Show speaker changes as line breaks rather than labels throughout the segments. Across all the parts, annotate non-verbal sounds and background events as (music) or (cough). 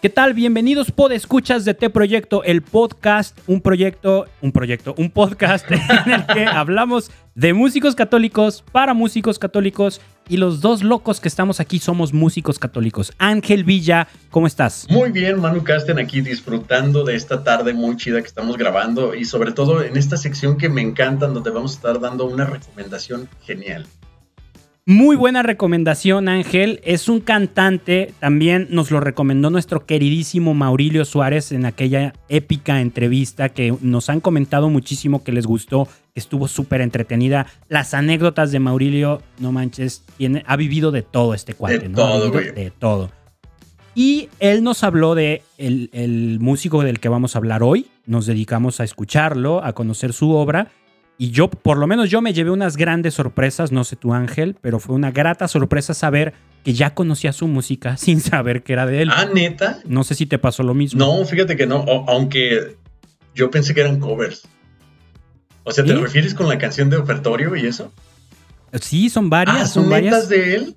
¿Qué tal? Bienvenidos Escuchas de T Proyecto, el podcast, un proyecto, un proyecto, un podcast (laughs) en el que hablamos de músicos católicos para músicos católicos y los dos locos que estamos aquí somos músicos católicos. Ángel Villa, ¿cómo estás?
Muy bien, Manu Casten aquí disfrutando de esta tarde muy chida que estamos grabando y sobre todo en esta sección que me encanta donde vamos a estar dando una recomendación genial.
Muy buena recomendación, Ángel. Es un cantante, también nos lo recomendó nuestro queridísimo Maurilio Suárez en aquella épica entrevista que nos han comentado muchísimo que les gustó, estuvo súper entretenida. Las anécdotas de Maurilio, no manches, tiene, ha vivido de todo este cuate,
de
¿no?
Todo,
De todo. Y él nos habló de el, el músico del que vamos a hablar hoy. Nos dedicamos a escucharlo, a conocer su obra y yo, por lo menos yo me llevé unas grandes sorpresas, no sé tu Ángel, pero fue una grata sorpresa saber que ya conocía su música (laughs) sin saber que era de él.
Ah, neta.
No sé si te pasó lo mismo.
No, fíjate que no, aunque yo pensé que eran covers. O sea, ¿te refieres con la canción de ofertorio y eso?
Sí, son varias.
Ah, son, varias. de él.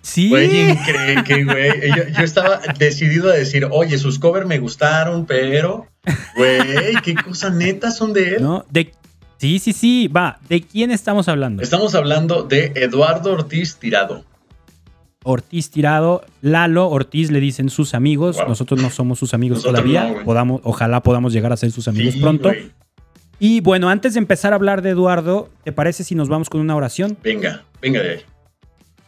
Sí.
Güey, increíble, güey. Yo, yo, estaba decidido a decir, oye, sus covers me gustaron, pero, güey, qué cosa neta son de él.
No, de Sí, sí, sí, va. ¿De quién estamos hablando?
Estamos hablando de Eduardo Ortiz Tirado.
Ortiz Tirado, Lalo Ortiz le dicen sus amigos. Nosotros no somos sus amigos todavía. podamos, ojalá podamos llegar a ser sus amigos pronto. Y bueno, antes de empezar a hablar de Eduardo, ¿te parece si nos vamos con una oración?
Venga, venga de ahí.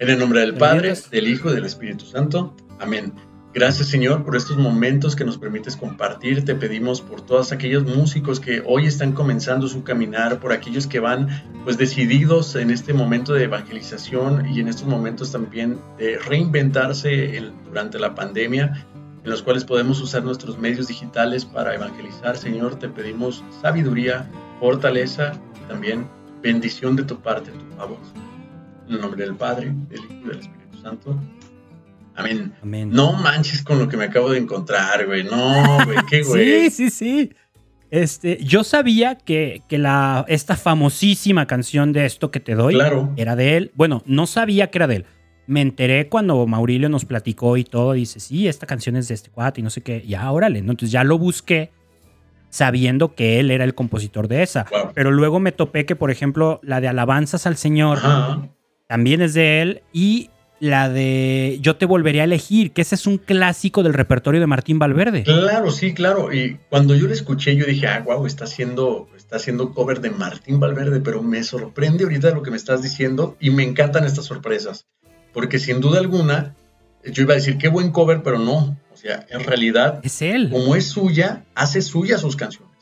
En el nombre del Padre, del Hijo y del Espíritu Santo. Amén. Gracias Señor por estos momentos que nos permites compartir. Te pedimos por todos aquellos músicos que hoy están comenzando su caminar, por aquellos que van pues decididos en este momento de evangelización y en estos momentos también de reinventarse durante la pandemia, en los cuales podemos usar nuestros medios digitales para evangelizar. Señor, te pedimos sabiduría, fortaleza y también bendición de tu parte, tu favor. En el nombre del Padre, del Hijo y del Espíritu Santo. Amén. No manches con lo que me acabo de encontrar, güey. No, güey, qué (laughs) güey.
sí, sí, sí. Este, yo sabía que, que, la, esta famosísima canción de esto que te doy era de él. Bueno, no sabía que era de él. Me enteré cuando Maurilio nos platicó y todo. Dice, sí, esta canción es de este cuate y no sé qué. Ya, órale. ¿no? Entonces ya lo busqué sabiendo que él era el compositor de esa. Pero luego me topé que, por ejemplo, la de Alabanzas al Señor también es de él. Y la de Yo te volvería a elegir, que ese es un clásico del repertorio de Martín Valverde.
Claro, sí, claro. Y cuando yo la escuché, yo dije, ah, wow, está haciendo, está haciendo cover de Martín Valverde, pero me sorprende ahorita lo que me estás diciendo y me encantan estas sorpresas. Porque sin duda alguna, yo iba a decir, qué buen cover, pero no. O sea, en realidad,
es él.
Como es suya, hace suya sus canciones.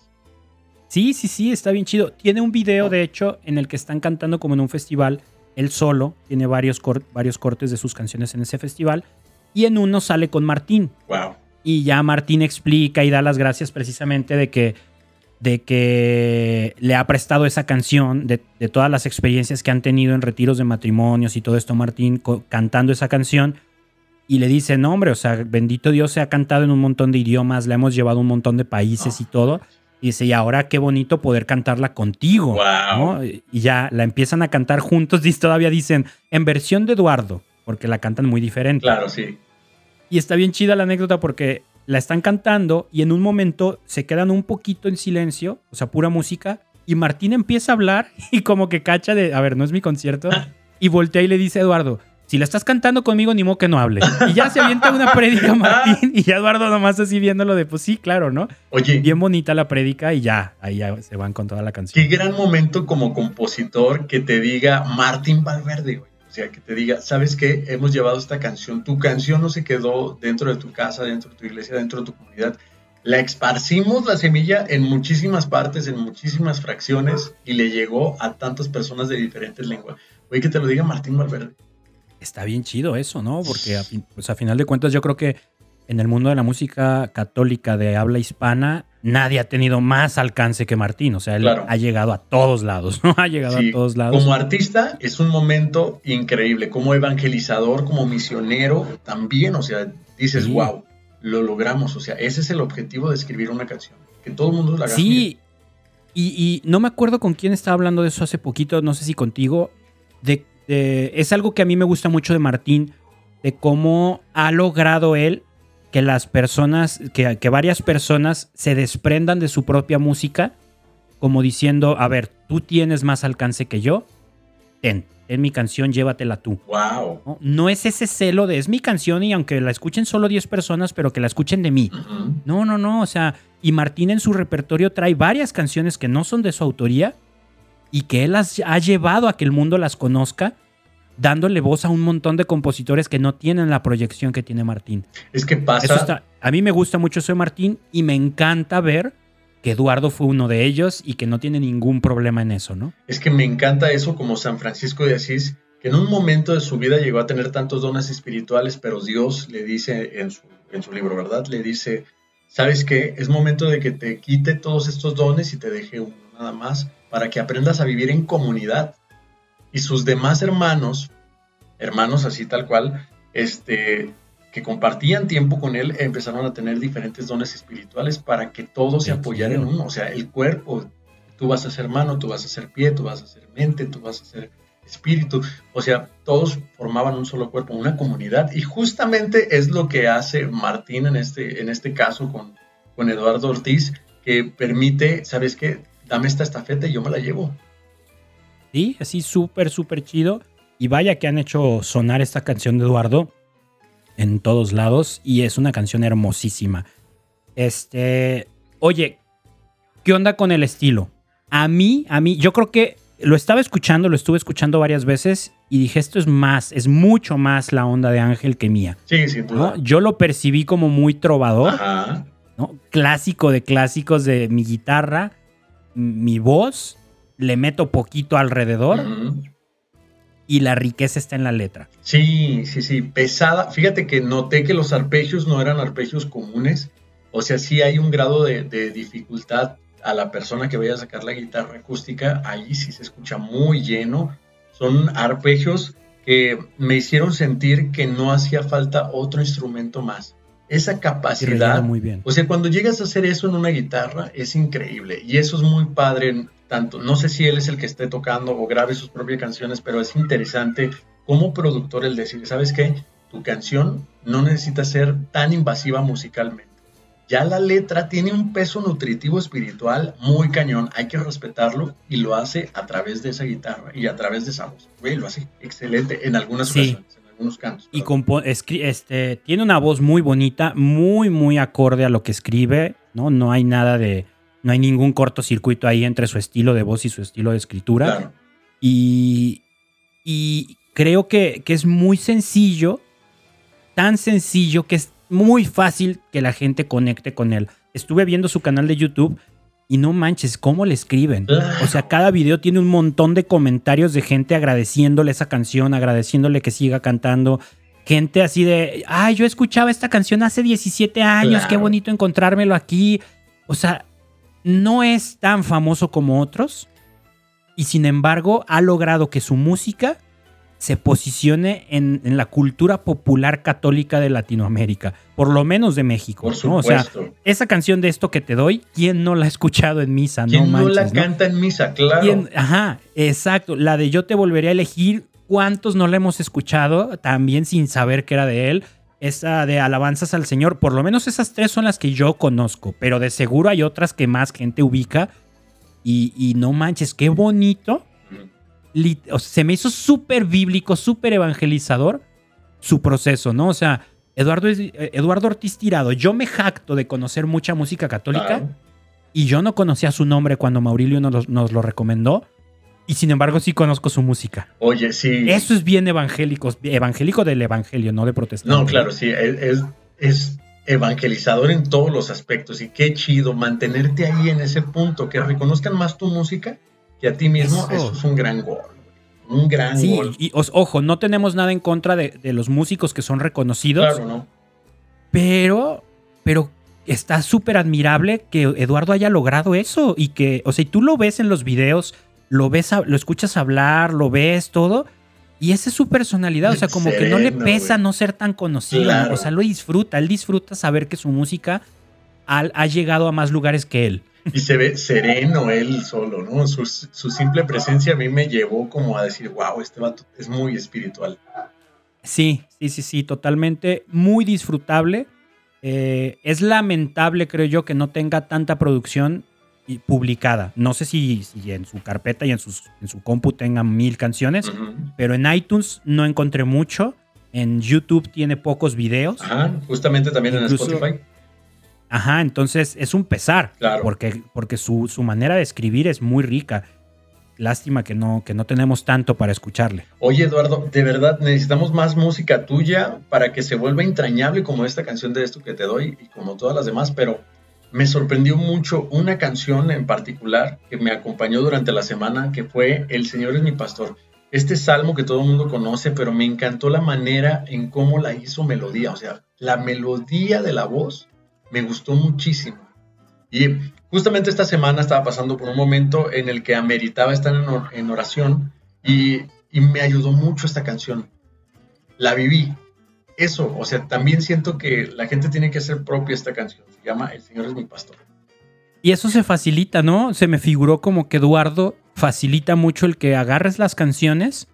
Sí, sí, sí, está bien chido. Tiene un video, de hecho, en el que están cantando como en un festival él solo, tiene varios, varios cortes de sus canciones en ese festival, y en uno sale con Martín.
Wow.
Y ya Martín explica y da las gracias precisamente de que, de que le ha prestado esa canción, de, todas las experiencias que han tenido en retiros de matrimonios y todo esto, Martín cantando esa canción. Y le dice, no hombre, o sea, bendito Dios se ha cantado en un montón de idiomas, le hemos llevado a un montón de países y todo. Y dice, y ahora qué bonito poder cantarla contigo. Y ya la empiezan a cantar juntos y todavía dicen, en versión de Eduardo, porque la cantan muy diferente.
Claro, sí.
Y está bien chida la anécdota porque la están cantando y en un momento se quedan un poquito en silencio, o sea, pura música, y Martín empieza a hablar (laughs) y como que cacha de, a ver, no es mi concierto, y voltea y le dice a Eduardo, si la estás cantando conmigo, ni modo que no hable. Y ya se avienta una prédica (laughs) Martín y Eduardo nomás así viéndolo de, pues sí, claro, ¿no?
Oye.
Bien bonita la prédica y ya, ahí ya se van con toda la canción.
Qué gran momento como compositor que te diga Martín Valverde, güey. O sea, que te diga, ¿sabes qué? Hemos llevado esta canción. Tu canción no se quedó dentro de tu casa, dentro de tu iglesia, dentro de tu comunidad. La esparcimos la semilla en muchísimas partes, en muchísimas fracciones y le llegó a tantas personas de diferentes lenguas. Oye, que te lo diga Martín Valverde
está bien chido eso, ¿no? Porque a, pues a final de cuentas yo creo que en el mundo de la música católica de habla hispana, nadie ha tenido más alcance que Martín. O sea, él ha llegado a todos lados, ¿no? (laughs) Ha llegado a todos lados.
Como artista es un momento increíble. Como evangelizador, como misionero, también, o sea, dices, wow, lo logramos. O sea, ese es el objetivo de escribir una canción. Que todo el mundo la haga.
Sí. Y, y no me acuerdo con quién estaba hablando de eso hace poquito, no sé si contigo, de es algo que a mí me gusta mucho de Martín, de cómo ha logrado él que las personas, que, que varias personas se desprendan de su propia música, como diciendo, a ver, tú tienes más alcance que yo, ten, en mi canción, llévatela tú.
Wow.
¿no? es ese celo de es mi canción y aunque la escuchen solo 10 personas, pero que la escuchen de mí. No, no, no. O sea, y Martín en su repertorio trae varias canciones que no son de su autoría y que él las ha llevado a que el mundo las conozca, dándole voz a un montón de compositores que no tienen la proyección que tiene Martín.
Es que pasa.
a mí me gusta mucho Soy Martín y me encanta ver que Eduardo fue uno de ellos y que no tiene ningún problema en eso, ¿no?
Es que me encanta eso como San Francisco de Asís, que en un momento de su vida llegó a tener tantos dones espirituales, pero Dios le dice en su, en su libro, ¿verdad? Le dice, ¿sabes qué? Es momento de que te quite todos estos dones y te deje uno nada más para que aprendas a vivir en comunidad. Y sus demás hermanos, hermanos así tal cual, este, que compartían tiempo con él empezaron a tener diferentes dones espirituales para que todos se apoyaran en uno. O sea, el cuerpo, tú vas a ser mano, tú vas a ser pie, tú vas a ser mente, tú vas a ser espíritu. O sea, todos formaban un solo cuerpo, una comunidad. Y justamente es lo que hace Martín en este, en este caso con, con Eduardo Ortiz, que permite, ¿sabes qué? Dame esta estafeta y yo me la llevo.
Sí, así súper, súper chido. Y vaya que han hecho sonar esta canción de Eduardo en todos lados y es una canción hermosísima. Este, oye, ¿qué onda con el estilo? A mí, a mí, yo creo que lo estaba escuchando, lo estuve escuchando varias veces y dije, esto es más, es mucho más la onda de Ángel que mía.
Sí, sí,
Yo lo percibí como muy trovador, ¿no? Clásico de clásicos de mi guitarra, mi voz, le meto poquito alrededor y la riqueza está en la letra.
Sí, sí, sí, pesada. Fíjate que noté que los arpegios no eran arpegios comunes. O sea, sí hay un grado de, dificultad a la persona que vaya a sacar la guitarra acústica. Ahí sí se escucha muy lleno. Son arpegios que me hicieron sentir que no hacía falta otro instrumento más. Esa capacidad.
Muy bien.
O sea, cuando llegas a hacer eso en una guitarra es increíble. Y eso es muy padre no sé si él es el que esté tocando o grabe sus propias canciones, pero es interesante como productor el decir, ¿sabes qué? Tu canción no necesita ser tan invasiva musicalmente. Ya la letra tiene un peso nutritivo espiritual muy cañón, hay que respetarlo y lo hace a través de esa guitarra y a través de esa voz. lo hace excelente en algunas ocasiones, en algunos cantos.
Y este, tiene una voz muy bonita, muy, muy acorde a lo que escribe, ¿no? No hay nada de, no hay ningún cortocircuito ahí entre su estilo de voz y su estilo de escritura. Y, y, creo que, que, es muy sencillo, tan sencillo que es muy fácil que la gente conecte con él. Estuve viendo su canal de YouTube y no manches, cómo le escriben. O sea, cada video tiene un montón de comentarios de gente agradeciéndole esa canción, agradeciéndole que siga cantando. Gente así de, ay, yo escuchaba esta canción hace 17 años, qué bonito encontrármelo aquí. O sea, no es tan famoso como otros y sin embargo ha logrado que su música se posicione en, la cultura popular católica de Latinoamérica, por lo menos de México. O sea, esa canción de esto que te doy, ¿quién no la ha escuchado en misa?
¿Quién no, la canta en misa? Claro.
Ajá, exacto. La de Yo te volveré a elegir, ¿cuántos no la hemos escuchado también sin saber que era de él? esa de alabanzas al Señor. Por lo menos esas tres son las que yo conozco, pero de seguro hay otras que más gente ubica. Y, no manches, qué bonito. Se me hizo súper bíblico, súper evangelizador su proceso, ¿no? O sea, Eduardo, eh, Eduardo Ortiz Tirado, yo me jacto de conocer mucha música católica y yo no conocía su nombre cuando Maurilio nos lo recomendó y sin embargo sí conozco su música.
Oye, sí.
Eso es bien evangélico, evangélico del evangelio, no de protestante.
No, claro, sí, es, es evangelizador en todos los aspectos y qué chido mantenerte ahí en ese punto, que reconozcan más tu música que a ti mismo, eso, es un gran gol. Un gran
sí,
gol.
Y ojo, no tenemos nada en contra de, de, los músicos que son reconocidos.
Claro, ¿no?
Pero, pero está súper admirable que Eduardo haya logrado eso y que, o sea, y tú lo ves en los videos lo ves, lo escuchas hablar, lo ves todo. Y esa es su personalidad, o sea, como que no le pesa no ser tan conocido, o sea, lo disfruta, él disfruta saber que su música ha, llegado a más lugares que él.
Y se ve sereno él solo, ¿no? Su, simple presencia a mí me llevó como a decir, wow, este vato es muy espiritual.
Sí, sí, sí, sí, totalmente, muy disfrutable. eh, es lamentable, creo yo, que no tenga tanta producción publicada. No sé si, en su carpeta y en, sus, en su compu tengan mil canciones, pero en iTunes no encontré mucho. En YouTube tiene pocos videos.
Ajá, justamente también en Spotify.
Ajá, entonces es un pesar. Claro. Porque, porque su, su, manera de escribir es muy rica. Lástima que no, que no tenemos tanto para escucharle.
Oye, Eduardo, de verdad necesitamos más música tuya para que se vuelva entrañable como esta canción de esto que te doy y como todas las demás, pero me sorprendió mucho una canción en particular que me acompañó durante la semana, que fue El Señor es mi pastor. Este salmo que todo el mundo conoce, pero me encantó la manera en cómo la hizo melodía. O sea, la melodía de la voz me gustó muchísimo. Y justamente esta semana estaba pasando por un momento en el que ameritaba estar en oración y, y me ayudó mucho esta canción. La viví, eso, o sea, también siento que la gente tiene que hacer propia esta canción. Se llama El Señor es mi pastor.
Y eso se facilita, ¿no? Se me figuró como que Eduardo facilita mucho el que agarres las canciones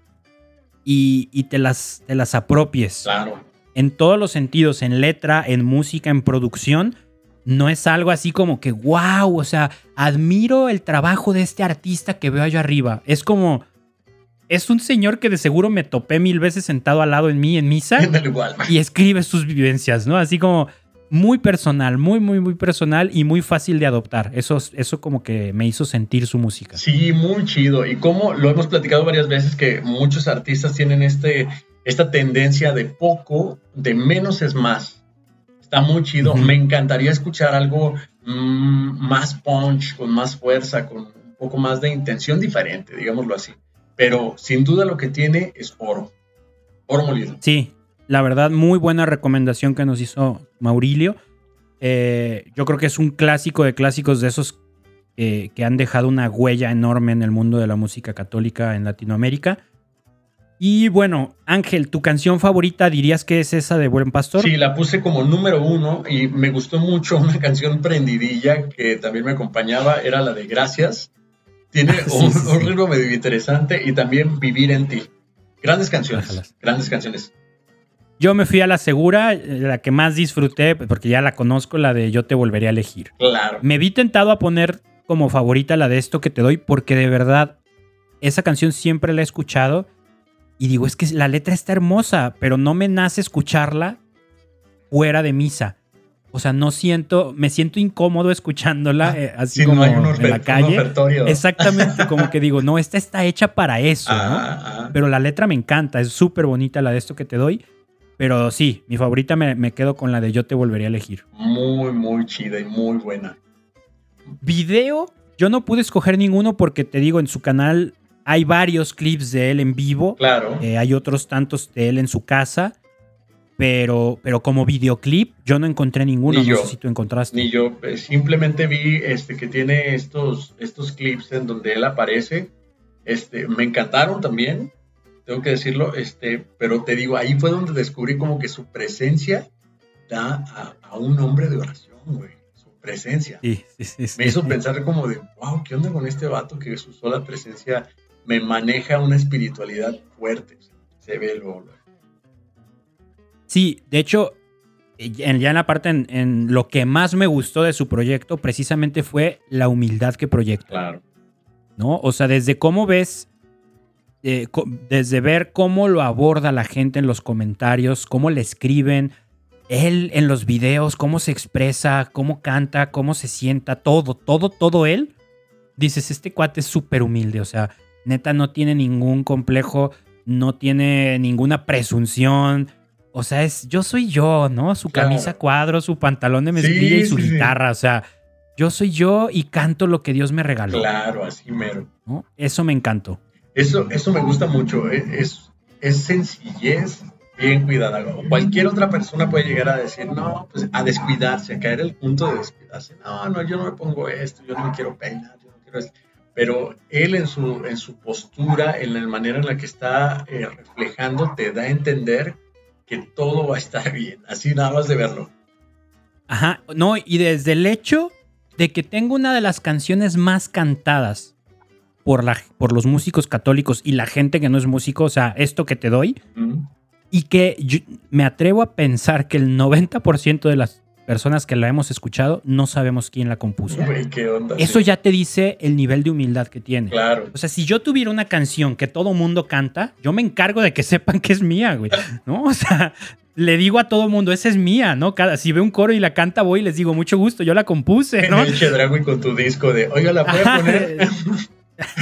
y, te, las, te las apropies.
Claro.
En todos los sentidos, en letra, en música, en producción. No es algo así como que, wow, o sea, admiro el trabajo de este artista que veo allá arriba. Es como, es un señor que de seguro me topé mil veces sentado al lado en mí en misa (laughs) y escribe sus vivencias, ¿no? Así como muy personal, muy, muy, muy personal y muy fácil de adoptar. Eso, eso como que me hizo sentir su música.
Sí, muy chido. Y como lo hemos platicado varias veces que muchos artistas tienen este, esta tendencia de poco, de menos es más. Está muy chido. Me encantaría escuchar algo mm, más punch, con más fuerza, con un poco más de intención diferente, digámoslo así pero sin duda lo que tiene es oro, oro molido.
Sí, la verdad, muy buena recomendación que nos hizo Maurilio. Eh, yo creo que es un clásico de clásicos de esos eh, que han dejado una huella enorme en el mundo de la música católica en Latinoamérica. Y bueno, Ángel, ¿tu canción favorita dirías que es esa de Buen Pastor?
Sí, la puse como número uno y me gustó mucho una canción prendidilla que también me acompañaba, era la de Gracias tiene (laughs) un, ritmo medio interesante y también Vivir en ti. Grandes canciones. Grandes canciones.
Yo me fui a la segura, la que más disfruté, porque ya la conozco, la de Yo te volveré a elegir.
Claro.
Me vi tentado a poner como favorita la de esto que te doy, porque de verdad, esa canción siempre la he escuchado. Y digo, es que la letra está hermosa, pero no me nace escucharla fuera de misa. O sea, no siento, me siento incómodo escuchándola ah, eh, así como en la calle. Exactamente, como que digo, no, esta está hecha para eso, ¿no? Ah, ah. Pero la letra me encanta, es súper bonita la de esto que te doy. Pero sí, mi favorita me, me, quedo con la de Yo te volvería a elegir.
Muy, muy chida y muy buena.
Video, yo no pude escoger ninguno porque te digo, en su canal hay varios clips de él en vivo.
Claro.
Eh, hay otros tantos de él en su casa. Pero, pero como videoclip, yo no encontré ninguno. no sé si tú encontraste.
Ni yo. Eh, simplemente vi este, que tiene estos, estos clips en donde él aparece. Este, me encantaron también, tengo que decirlo. Este, pero te digo, ahí fue donde descubrí como que su presencia da a, un hombre de oración, güey. Su presencia.
Sí, sí, sí,
me hizo pensar como de, wow, ¿qué onda con este vato que su sola presencia me maneja una espiritualidad fuerte? Se ve lo
Sí, de hecho, ya en la parte en, lo que más me gustó de su proyecto precisamente fue la humildad que proyecta.
Claro.
¿No? O sea, desde cómo ves, eh, desde ver cómo lo aborda la gente en los comentarios, cómo le escriben, él en los videos, cómo se expresa, cómo canta, cómo se sienta, todo, todo, todo él. Dices, este cuate es súper humilde, o sea, neta no tiene ningún complejo, no tiene ninguna presunción, o sea, es yo soy yo, ¿no? Su camisa cuadro, su pantalón de mezclilla y su guitarra. O sea, yo soy yo y canto lo que Dios me regaló.
Claro, así mero.
Eso me encantó.
Eso, eso me gusta mucho. E, es, es, sencillez bien cuidada. Cualquier otra persona puede llegar a decir, no, pues a descuidarse, a caer el punto de descuidarse. No, no, yo no me pongo esto, yo no me quiero peinar, yo no quiero esto. Pero él en su, en su postura, en la manera en la que está eh, reflejando, te da a entender que todo va a estar (laughs) bien, así nada más de verlo.
Ajá, no, y desde el hecho de que tengo una de las canciones más cantadas por, la, por los músicos católicos y la gente que no es músico, o sea, esto que te doy, y que me atrevo a pensar que el 90% de las personas que la hemos escuchado no sabemos quién la compuso.
¿qué onda,
Eso ya te dice el nivel de humildad que tiene.
Claro.
O sea, si yo tuviera una canción que todo mundo canta, yo me encargo de que sepan que es mía, güey. ¿No? O sea, le digo a todo mundo, esa es mía, ¿no? Cada, si veo un coro y la canta, voy y les digo, mucho gusto, yo la compuse, ¿no?
El con tu disco de, oiga, la puedo poner.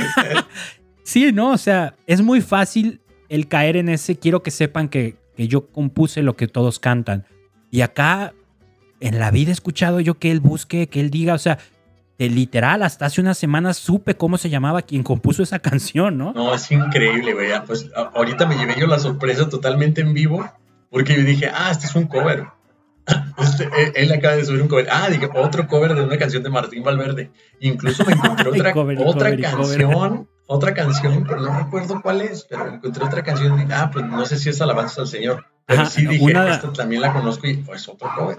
(laughs)
sí, no, o sea, es muy fácil el caer en ese, quiero que sepan que, que yo compuse lo que todos cantan. Y acá, en la vida he escuchado yo que él busque, que él diga, o sea, de literal, hasta hace unas semanas supe cómo se llamaba quien compuso esa (laughs) canción, ¿no?
No, es increíble, güey. Pues ahorita me llevé yo la sorpresa totalmente en vivo porque yo dije, ah, este es un cover. (laughs) Este, e, él acaba de subir un cover. Ah, dije, otro cover de una canción de Martín Valverde. Incluso me encontré (laughs) otra, otra canción, otra canción, pero no recuerdo cuál es, pero encontré otra canción. ah, pues no sé si es Alabanza al Señor. Pero sí dije, esta también la conozco y es otro cover.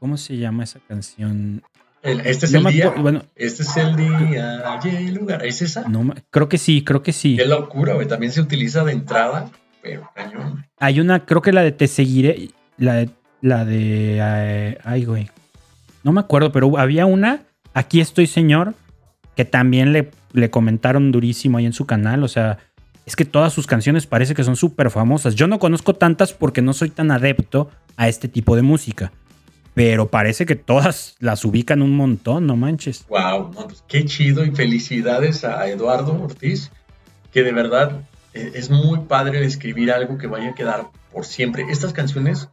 ¿Cómo se llama esa canción?
este es el día. Bueno, este es el día y el lugar. ¿Es esa?
No, creo que sí, creo que sí.
Qué locura, güey. También se utiliza de entrada
hay una, creo que la de Te Seguiré, la de, la de, eh, ay, güey. No me acuerdo, pero había una, Aquí estoy, señor, que también le, le comentaron durísimo ahí en su canal. O sea, es que todas sus canciones parece que son súper famosas. Yo no conozco tantas porque no soy tan adepto a este tipo de música. Pero parece que todas las ubican un montón, no manches.
Wow, pues qué chido y felicidades a Eduardo Ortiz, que de verdad eh, es muy padre escribir algo que vaya a quedar por siempre. Estas canciones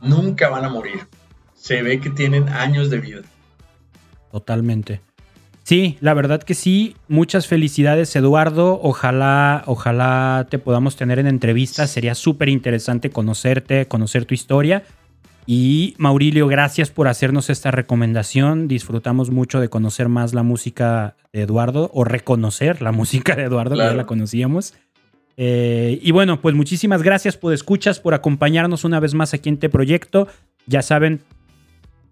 nunca van a morir. Se ve que tienen años de vida.
Totalmente. Sí, la verdad que sí. Muchas felicidades, Eduardo. Ojalá, ojalá te podamos tener en entrevista. Sería súper interesante conocerte, conocer tu historia. Y Maurilio, gracias por hacernos esta recomendación. Disfrutamos mucho de conocer más la música de Eduardo o reconocer la música de Eduardo, que ya la conocíamos. Eh, y bueno, pues muchísimas gracias por escuchas, por acompañarnos una vez más aquí en este proyecto. Ya saben,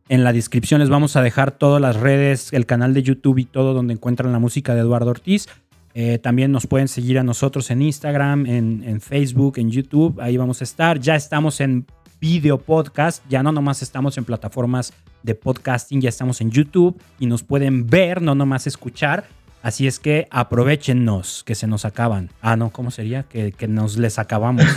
en la descripción les vamos a dejar todas las redes, el canal de YouTube y todo donde encuentran la música de Eduardo Ortiz. Eh, también nos pueden seguir a nosotros en Instagram, en, en, Facebook, en YouTube. Ahí vamos a estar. Ya estamos en video podcast. Ya no nomás estamos en plataformas de podcasting, ya estamos en YouTube y nos pueden ver, no nomás escuchar. Así es que aprovechenos, que se nos acaban. Ah, no, ¿cómo sería? Que, nos les acabamos. (laughs)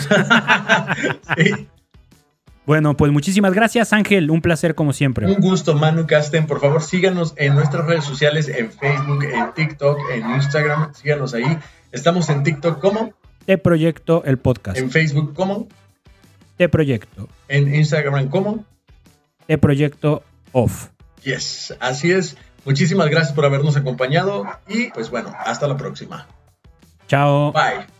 Bueno, pues muchísimas gracias, Ángel. Un placer como siempre.
Un gusto, Manu Casten. Por favor, síganos en nuestras redes sociales, en Facebook, en TikTok, en Instagram. Síganos ahí. Estamos en TikTok como
Te Proyecto el Podcast.
En Facebook como
Te Proyecto.
En Instagram como
Te Proyecto Off.
Yes, así es. Muchísimas gracias por habernos acompañado y pues bueno, hasta la próxima.
Chao.
Bye.